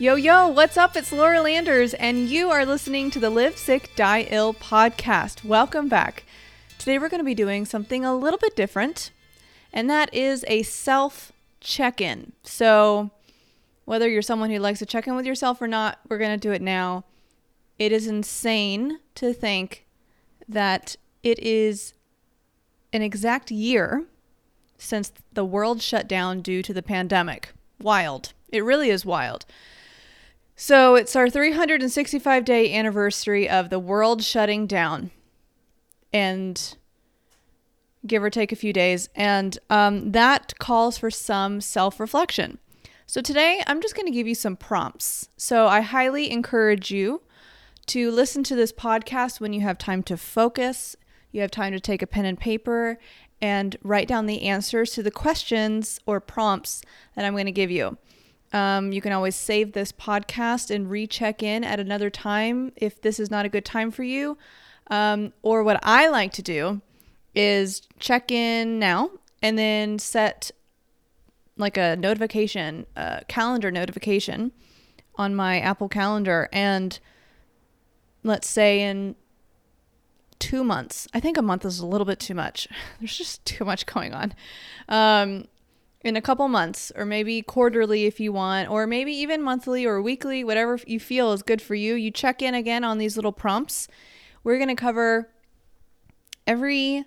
Yo, yo, what's up? It's Laura Landers, and you are listening to the Live Sick, Die Ill podcast. Welcome back. Today, we're going to be doing something a little bit different, and that is a self check in. So, whether you're someone who likes to check in with yourself or not, we're going to do it now. It is insane to think that it is an exact year since the world shut down due to the pandemic. Wild. It really is wild. So it's our 365 day anniversary of the world shutting down, and give or take a few days. And um, that calls for some self reflection. So today I'm just going to give you some prompts. So I highly encourage you to listen to this podcast when you have time to focus, you have time to take a pen and paper and write down the answers to the questions or prompts that I'm going to give you. Um, you can always save this podcast and recheck in at another time if this is not a good time for you. Um, or what I like to do is check in now and then set like a notification, a calendar notification on my Apple Calendar. And let's say in two months, I think a month is a little bit too much. There's just too much going on. Um, in a couple months, or maybe quarterly if you want, or maybe even monthly or weekly, whatever you feel is good for you. You check in again on these little prompts. We're going to cover every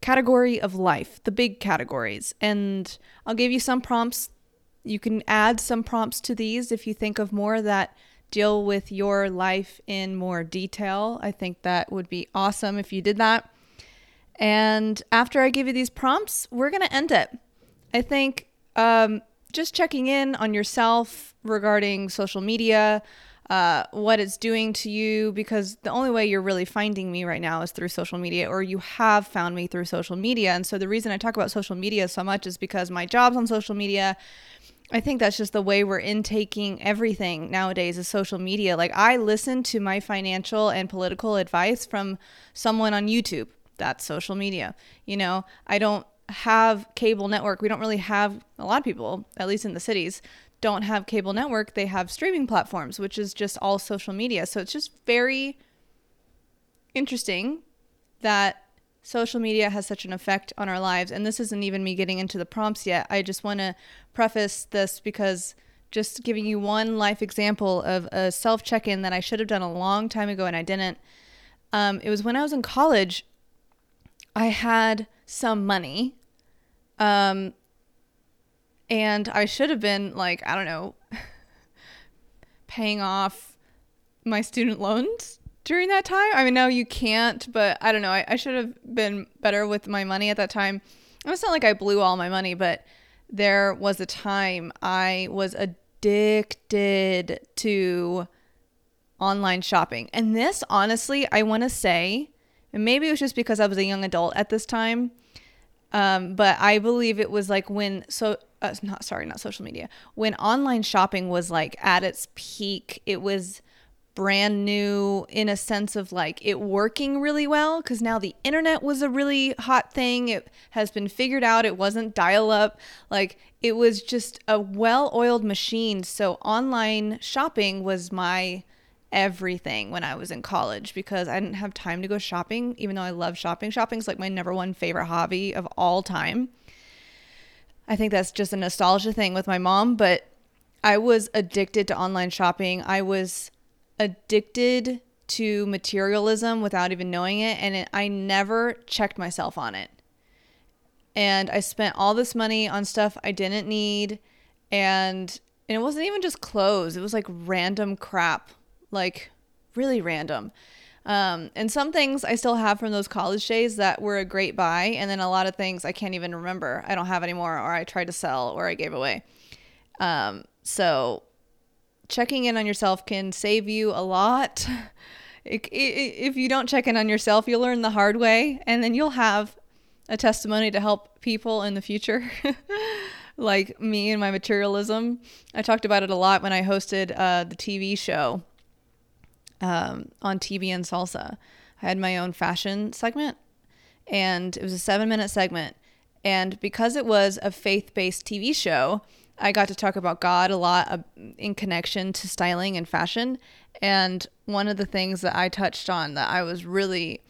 category of life, the big categories. And I'll give you some prompts. You can add some prompts to these if you think of more that deal with your life in more detail. I think that would be awesome if you did that. And after I give you these prompts, we're going to end it. I think um, just checking in on yourself regarding social media, uh, what it's doing to you, because the only way you're really finding me right now is through social media, or you have found me through social media. And so the reason I talk about social media so much is because my job's on social media. I think that's just the way we're intaking everything nowadays is social media. Like I listen to my financial and political advice from someone on YouTube. That's social media. You know, I don't have cable network. We don't really have a lot of people, at least in the cities, don't have cable network. They have streaming platforms, which is just all social media. So it's just very interesting that social media has such an effect on our lives. And this isn't even me getting into the prompts yet. I just want to preface this because just giving you one life example of a self check in that I should have done a long time ago and I didn't. Um, it was when I was in college, I had some money. Um, and I should have been like, I don't know, paying off my student loans during that time. I mean, no, you can't, but I don't know. I, I should have been better with my money at that time. It's not like I blew all my money, but there was a time I was addicted to online shopping. And this, honestly, I want to say, and maybe it was just because I was a young adult at this time, um, but I believe it was like when, so, uh, not sorry, not social media, when online shopping was like at its peak, it was brand new in a sense of like it working really well because now the internet was a really hot thing. It has been figured out. It wasn't dial up. Like it was just a well oiled machine. So online shopping was my everything when I was in college because I didn't have time to go shopping, even though I love shopping. Shopping's like my number one favorite hobby of all time. I think that's just a nostalgia thing with my mom, but I was addicted to online shopping. I was addicted to materialism without even knowing it and it, I never checked myself on it. And I spent all this money on stuff I didn't need and and it wasn't even just clothes, it was like random crap, like really random. Um, and some things I still have from those college days that were a great buy, and then a lot of things I can't even remember. I don't have anymore, or I tried to sell, or I gave away. Um, so checking in on yourself can save you a lot. If you don't check in on yourself, you'll learn the hard way, and then you'll have a testimony to help people in the future. like me and my materialism. I talked about it a lot when I hosted uh, the TV show um, on TBN Salsa. I had my own fashion segment, and it was a seven minute segment. And because it was a faith based TV show, I got to talk about God a lot uh, in connection to styling and fashion. And one of the things that I touched on that I was really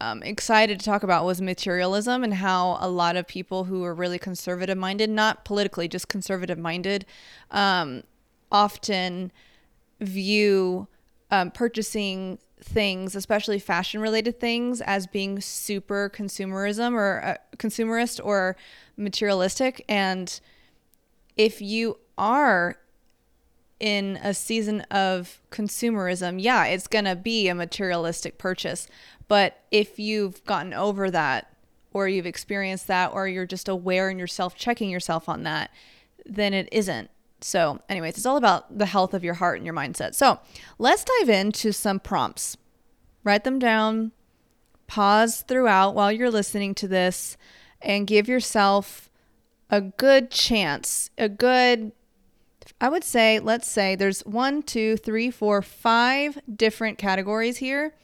um, excited to talk about was materialism and how a lot of people who are really conservative minded, not politically, just conservative minded, um, often view um, purchasing things, especially fashion related things, as being super consumerism or uh, consumerist or materialistic. And if you are in a season of consumerism, yeah, it's going to be a materialistic purchase. But if you've gotten over that, or you've experienced that, or you're just aware and yourself checking yourself on that, then it isn't. So, anyways, it's all about the health of your heart and your mindset. So, let's dive into some prompts. Write them down, pause throughout while you're listening to this, and give yourself a good chance, a good I would say, let's say there's one, two, three, four, five different categories here.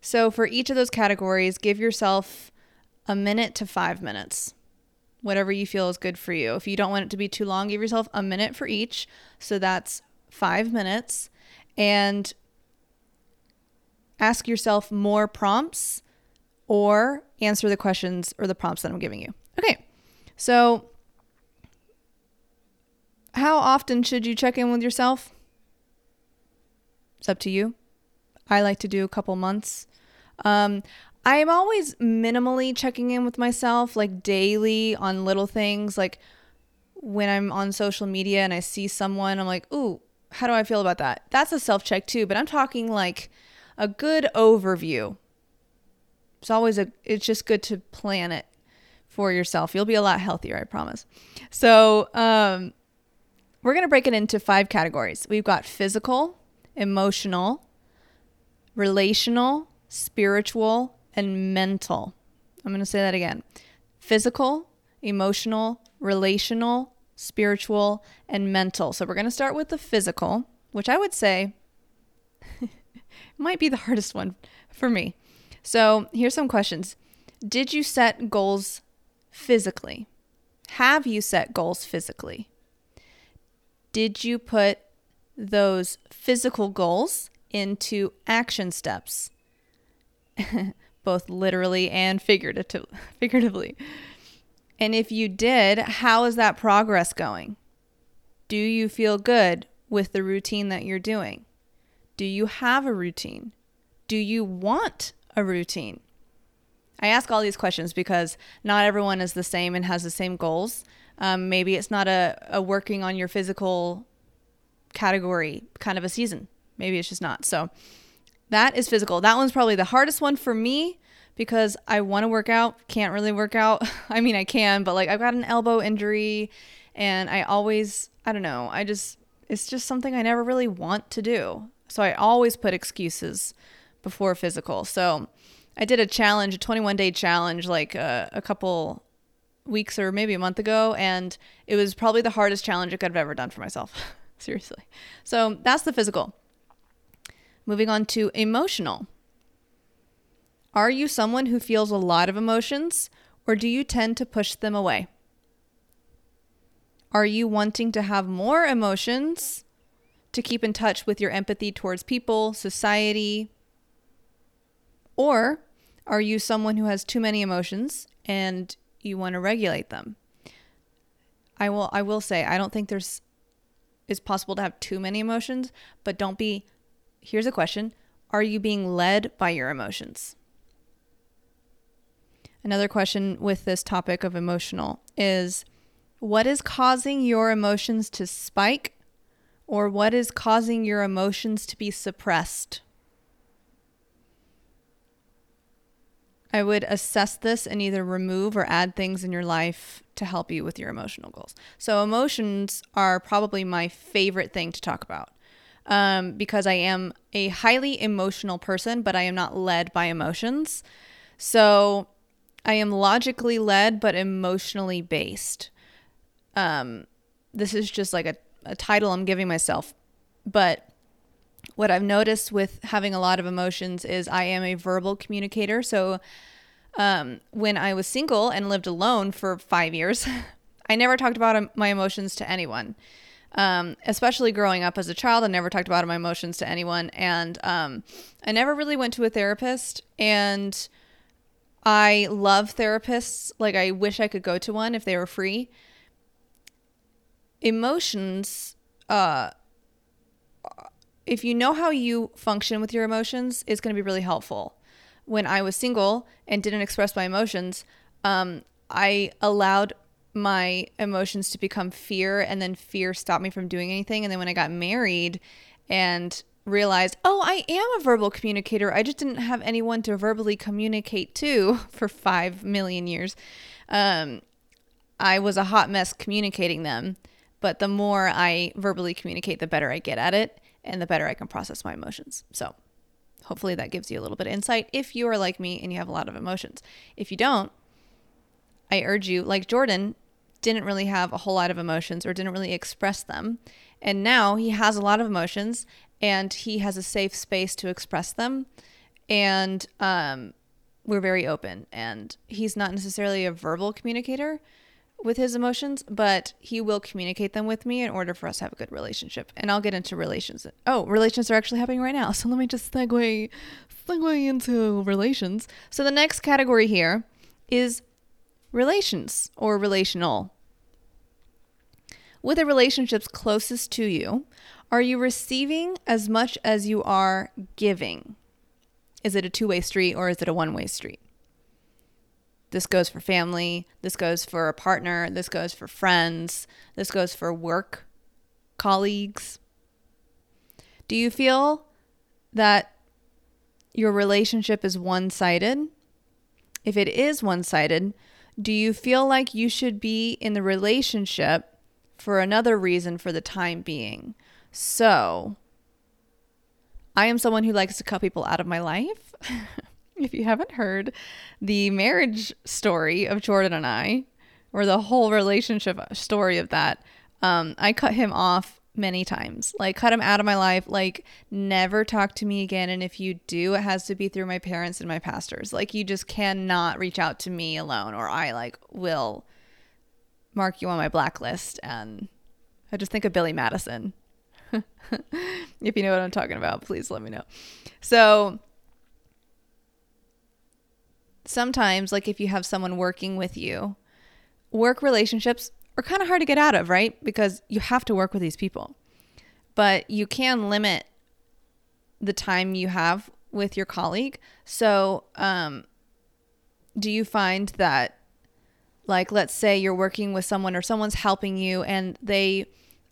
So for each of those categories, give yourself a minute to five minutes, whatever you feel is good for you. If you don't want it to be too long, give yourself a minute for each. So that's five minutes. And ask yourself more prompts or answer the questions or the prompts that I'm giving you. Okay. So, how often should you check in with yourself? It's up to you. I like to do a couple months. Um, I'm always minimally checking in with myself, like daily on little things. Like when I'm on social media and I see someone, I'm like, ooh, how do I feel about that? That's a self check too, but I'm talking like a good overview. It's always a, it's just good to plan it for yourself. You'll be a lot healthier, I promise. So, um, we're going to break it into five categories. We've got physical, emotional, relational, spiritual, and mental. I'm going to say that again physical, emotional, relational, spiritual, and mental. So we're going to start with the physical, which I would say might be the hardest one for me. So here's some questions Did you set goals physically? Have you set goals physically? Did you put those physical goals into action steps? both literally and figuratively. And if you did, how is that progress going? Do you feel good with the routine that you're doing? Do you have a routine? Do you want a routine? I ask all these questions because not everyone is the same and has the same goals. Um, maybe it's not a, a working on your physical category kind of a season. Maybe it's just not. So, that is physical. That one's probably the hardest one for me because I want to work out, can't really work out. I mean, I can, but like I've got an elbow injury and I always, I don't know, I just, it's just something I never really want to do. So I always put excuses before physical. So I did a challenge, a 21 day challenge, like uh, a couple weeks or maybe a month ago. And it was probably the hardest challenge I could have ever done for myself. Seriously. So that's the physical. Moving on to emotional. Are you someone who feels a lot of emotions or do you tend to push them away? Are you wanting to have more emotions to keep in touch with your empathy towards people, society? Or are you someone who has too many emotions and you want to regulate them? I will I will say I don't think there's it's possible to have too many emotions, but don't be here's a question Are you being led by your emotions? Another question with this topic of emotional is what is causing your emotions to spike or what is causing your emotions to be suppressed? I would assess this and either remove or add things in your life to help you with your emotional goals. So, emotions are probably my favorite thing to talk about um, because I am a highly emotional person, but I am not led by emotions. So I am logically led, but emotionally based. Um, this is just like a, a title I'm giving myself. But what I've noticed with having a lot of emotions is I am a verbal communicator. So um, when I was single and lived alone for five years, I never talked about my emotions to anyone. Um, especially growing up as a child, I never talked about my emotions to anyone. And um, I never really went to a therapist. And I love therapists. Like, I wish I could go to one if they were free. Emotions, uh, if you know how you function with your emotions, it's going to be really helpful. When I was single and didn't express my emotions, um, I allowed my emotions to become fear, and then fear stopped me from doing anything. And then when I got married and realized, oh, I am a verbal communicator, I just didn't have anyone to verbally communicate to for five million years. Um, I was a hot mess communicating them. But the more I verbally communicate, the better I get at it and the better I can process my emotions. So, hopefully, that gives you a little bit of insight if you are like me and you have a lot of emotions. If you don't, I urge you, like Jordan, didn't really have a whole lot of emotions or didn't really express them. And now he has a lot of emotions and he has a safe space to express them. And um, we're very open. And he's not necessarily a verbal communicator, with his emotions, but he will communicate them with me in order for us to have a good relationship. And I'll get into relations. Oh, relations are actually happening right now. So let me just segue segue into relations. So the next category here is relations or relational. With the relationships closest to you, are you receiving as much as you are giving? Is it a two way street or is it a one way street? This goes for family. This goes for a partner. This goes for friends. This goes for work colleagues. Do you feel that your relationship is one sided? If it is one sided, do you feel like you should be in the relationship for another reason for the time being? So, I am someone who likes to cut people out of my life. if you haven't heard the marriage story of Jordan and I, or the whole relationship story of that, um, I cut him off many times. Like, cut him out of my life. Like, never talk to me again. And if you do, it has to be through my parents and my pastors. Like, you just cannot reach out to me alone, or I like will mark you on my blacklist. And I just think of Billy Madison. if you know what I'm talking about, please let me know. So, sometimes, like if you have someone working with you, work relationships are kind of hard to get out of, right? Because you have to work with these people. But you can limit the time you have with your colleague. So, um, do you find that, like, let's say you're working with someone or someone's helping you and they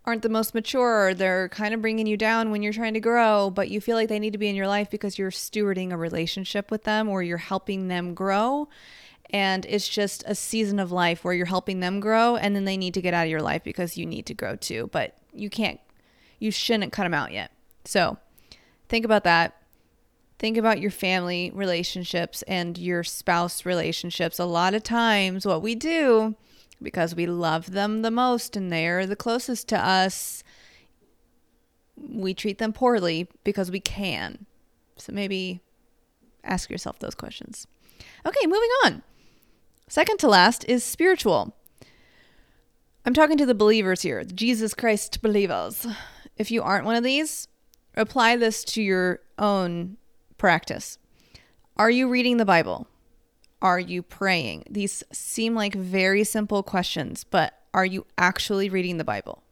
aren't the most mature they're kind of bringing you down when you're trying to grow, but you feel like they need to be in your life because you're stewarding a relationship with them or you're helping them grow. And it's just a season of life where you're helping them grow and then they need to get out of your life because you need to grow too. But you can't, you shouldn't cut them out yet. So think about that. Think about your family relationships and your spouse relationships. A lot of times, what we do because we love them the most and they're the closest to us. We treat them poorly because we can. So maybe ask yourself those questions. Okay, moving on. Second to last is spiritual. I'm talking to the believers here, Jesus Christ believers. If you aren't one of these, apply this to your own practice. Are you reading the Bible? are you praying? These seem like very simple questions, but are you actually reading the Bible?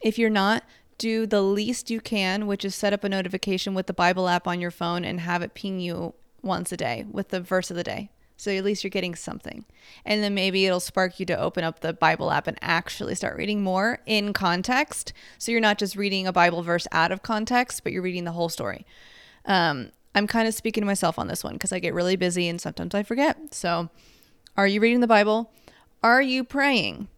If you're not, do the least you can, which is set up a notification with the Bible app on your phone and have it ping you once a day with the verse of the day. So at least you're getting something. And then maybe it'll spark you to open up the Bible app and actually start reading more in context. So you're not just reading a Bible verse out of context, but you're reading the whole story. Um, I'm kind of speaking to myself on this one because I get really busy and sometimes I forget. So, are you reading the Bible? Are you praying?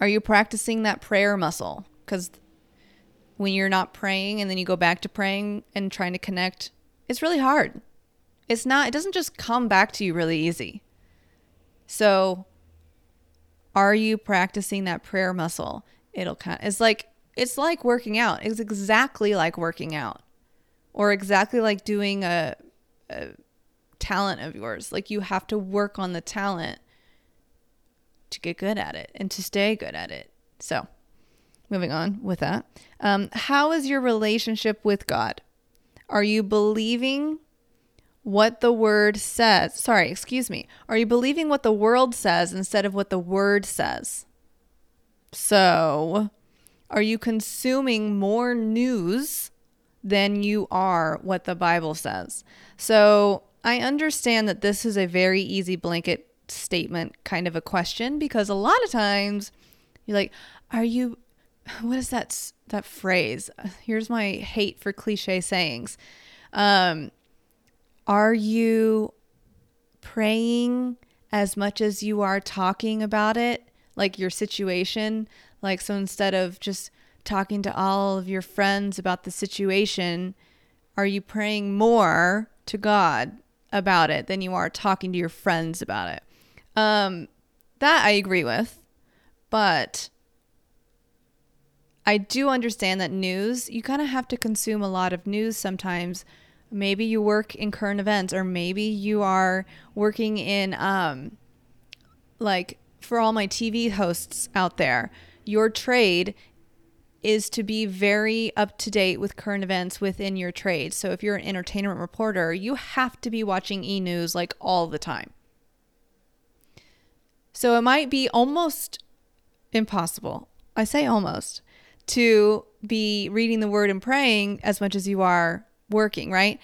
Are you practicing that prayer muscle? Because when you're not praying and then you go back to praying and trying to connect, it's really hard. It's not, it doesn't just come back to you really easy. So, are you practicing that prayer muscle? It'll kind of, it's like, it's like working out. It's exactly like working out or exactly like doing a, a talent of yours. Like you have to work on the talent to get good at it and to stay good at it. So, moving on with that. Um, how is your relationship with God? Are you believing what the word says? Sorry, excuse me. Are you believing what the world says instead of what the word says? So, are you consuming more news than you are what the Bible says? So, I understand that this is a very easy blanket statement kind of a question because a lot of times you're like, are you what is that that phrase? Here's my hate for cliche sayings. Um, are you praying as much as you are talking about it, like your situation? Like so instead of just talking to all of your friends about the situation, are you praying more to God about it than you are talking to your friends about it? Um, that I agree with, but I do understand that news, you kind of have to consume a lot of news sometimes. Maybe you work in current events, or maybe you are working in, um, like, for all my TV hosts out there, your trade is to be very up to date with current events within your trade. So if you're an entertainment reporter, you have to be watching e news like all the time. So it might be almost impossible. I say almost to be reading the word and praying as much as you are working, right?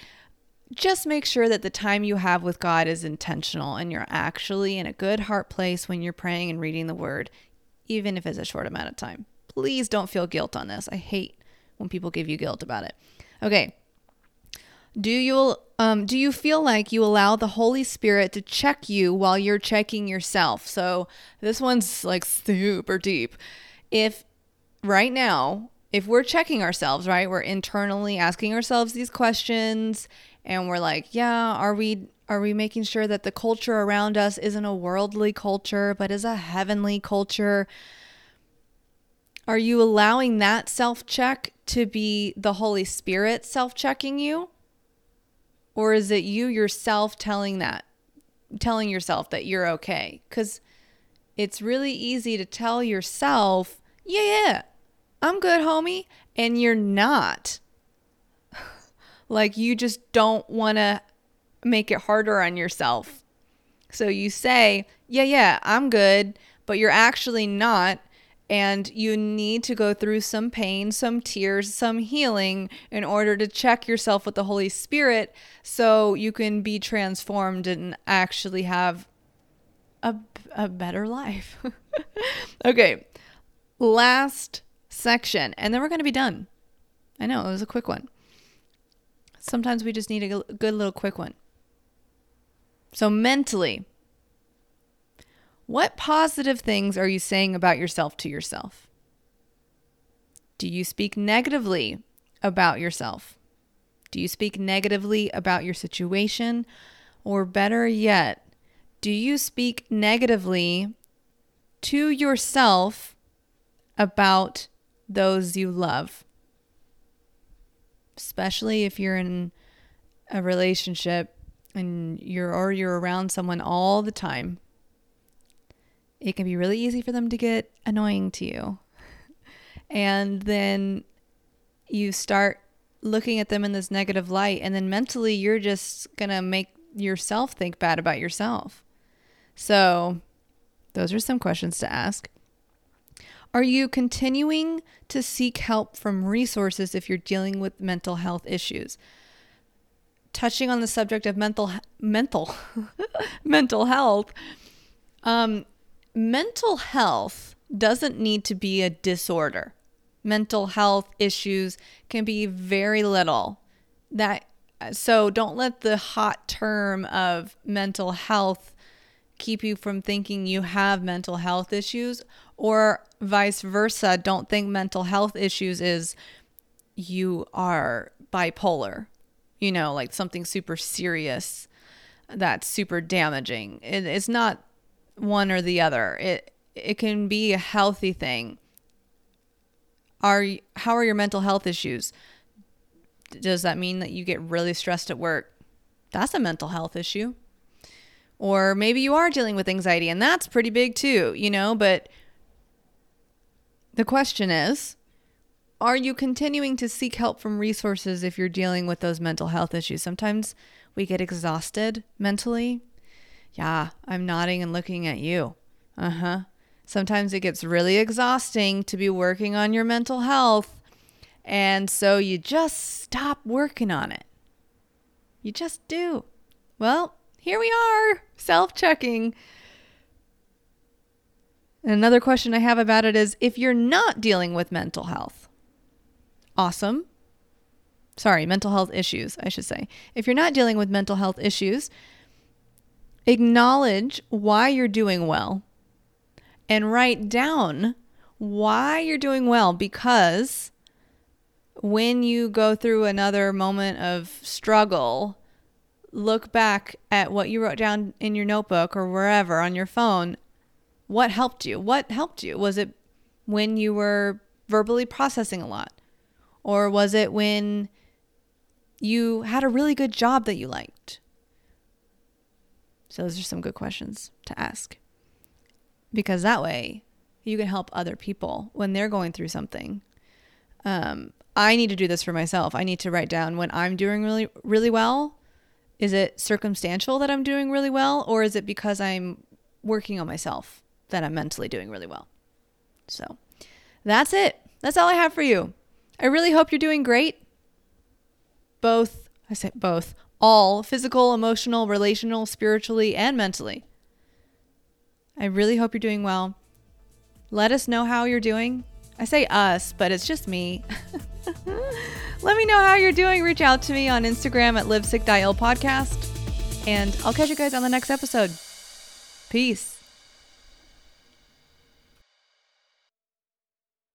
Just make sure that the time you have with God is intentional and you're actually in a good heart place when you're praying and reading the word, even if it's a short amount of time. Please don't feel guilt on this. I hate when people give you guilt about it. Okay. Do you um, do you feel like you allow the Holy Spirit to check you while you're checking yourself? So this one's like super deep. If right now, if we're checking ourselves, right, we're internally asking ourselves these questions and we're like, yeah, are we are we making sure that the culture around us isn't a worldly culture but is a heavenly culture? Are you allowing that self-check to be the Holy Spirit self-checking you? Or is it you yourself telling that telling yourself that you're okay? Cuz it's really easy to tell yourself, "Yeah, yeah, I'm good, homie. And you're not. like you just don't want to make it harder on yourself. So you say, yeah, yeah, I'm good, but you're actually not. And you need to go through some pain, some tears, some healing in order to check yourself with the Holy Spirit so you can be transformed and actually have a, a better life. okay, last section, and then we're going to be done. I know, it was a quick one. Sometimes we just need a good little quick one. So, mentally, what positive things are you saying about yourself to yourself? Do you speak negatively about yourself? Do you speak negatively about your situation? Or better yet, do you speak negatively to yourself about those you love. Especially if you're in a relationship and you're or you're around someone all the time. It can be really easy for them to get annoying to you. And then you start looking at them in this negative light and then mentally you're just going to make yourself think bad about yourself. So, those are some questions to ask. Are you continuing to seek help from resources if you're dealing with mental health issues? Touching on the subject of mental mental mental health, um, mental health doesn't need to be a disorder. Mental health issues can be very little. That so don't let the hot term of mental health keep you from thinking you have mental health issues or vice versa. Don't think mental health issues is you are bipolar, you know, like something super serious that's super damaging. It, it's not one or the other. It it can be a healthy thing. Are how are your mental health issues? Does that mean that you get really stressed at work? That's a mental health issue. Or maybe you are dealing with anxiety, and that's pretty big too, you know? But the question is are you continuing to seek help from resources if you're dealing with those mental health issues? Sometimes we get exhausted mentally. Yeah, I'm nodding and looking at you. Uh huh. Sometimes it gets really exhausting to be working on your mental health. And so you just stop working on it. You just do. Well, here we are, self checking. Another question I have about it is if you're not dealing with mental health, awesome. Sorry, mental health issues, I should say. If you're not dealing with mental health issues, acknowledge why you're doing well and write down why you're doing well because when you go through another moment of struggle, look back at what you wrote down in your notebook or wherever on your phone. What helped you? What helped you? Was it when you were verbally processing a lot? Or was it when you had a really good job that you liked? So, those are some good questions to ask. Because that way you can help other people when they're going through something. Um, I need to do this for myself. I need to write down when I'm doing really, really well. Is it circumstantial that I'm doing really well, or is it because I'm working on myself that I'm mentally doing really well? So that's it. That's all I have for you. I really hope you're doing great. Both, I say both, all physical, emotional, relational, spiritually, and mentally. I really hope you're doing well. Let us know how you're doing. I say us, but it's just me. Let me know how you're doing. Reach out to me on Instagram at livesick.il podcast. And I'll catch you guys on the next episode. Peace.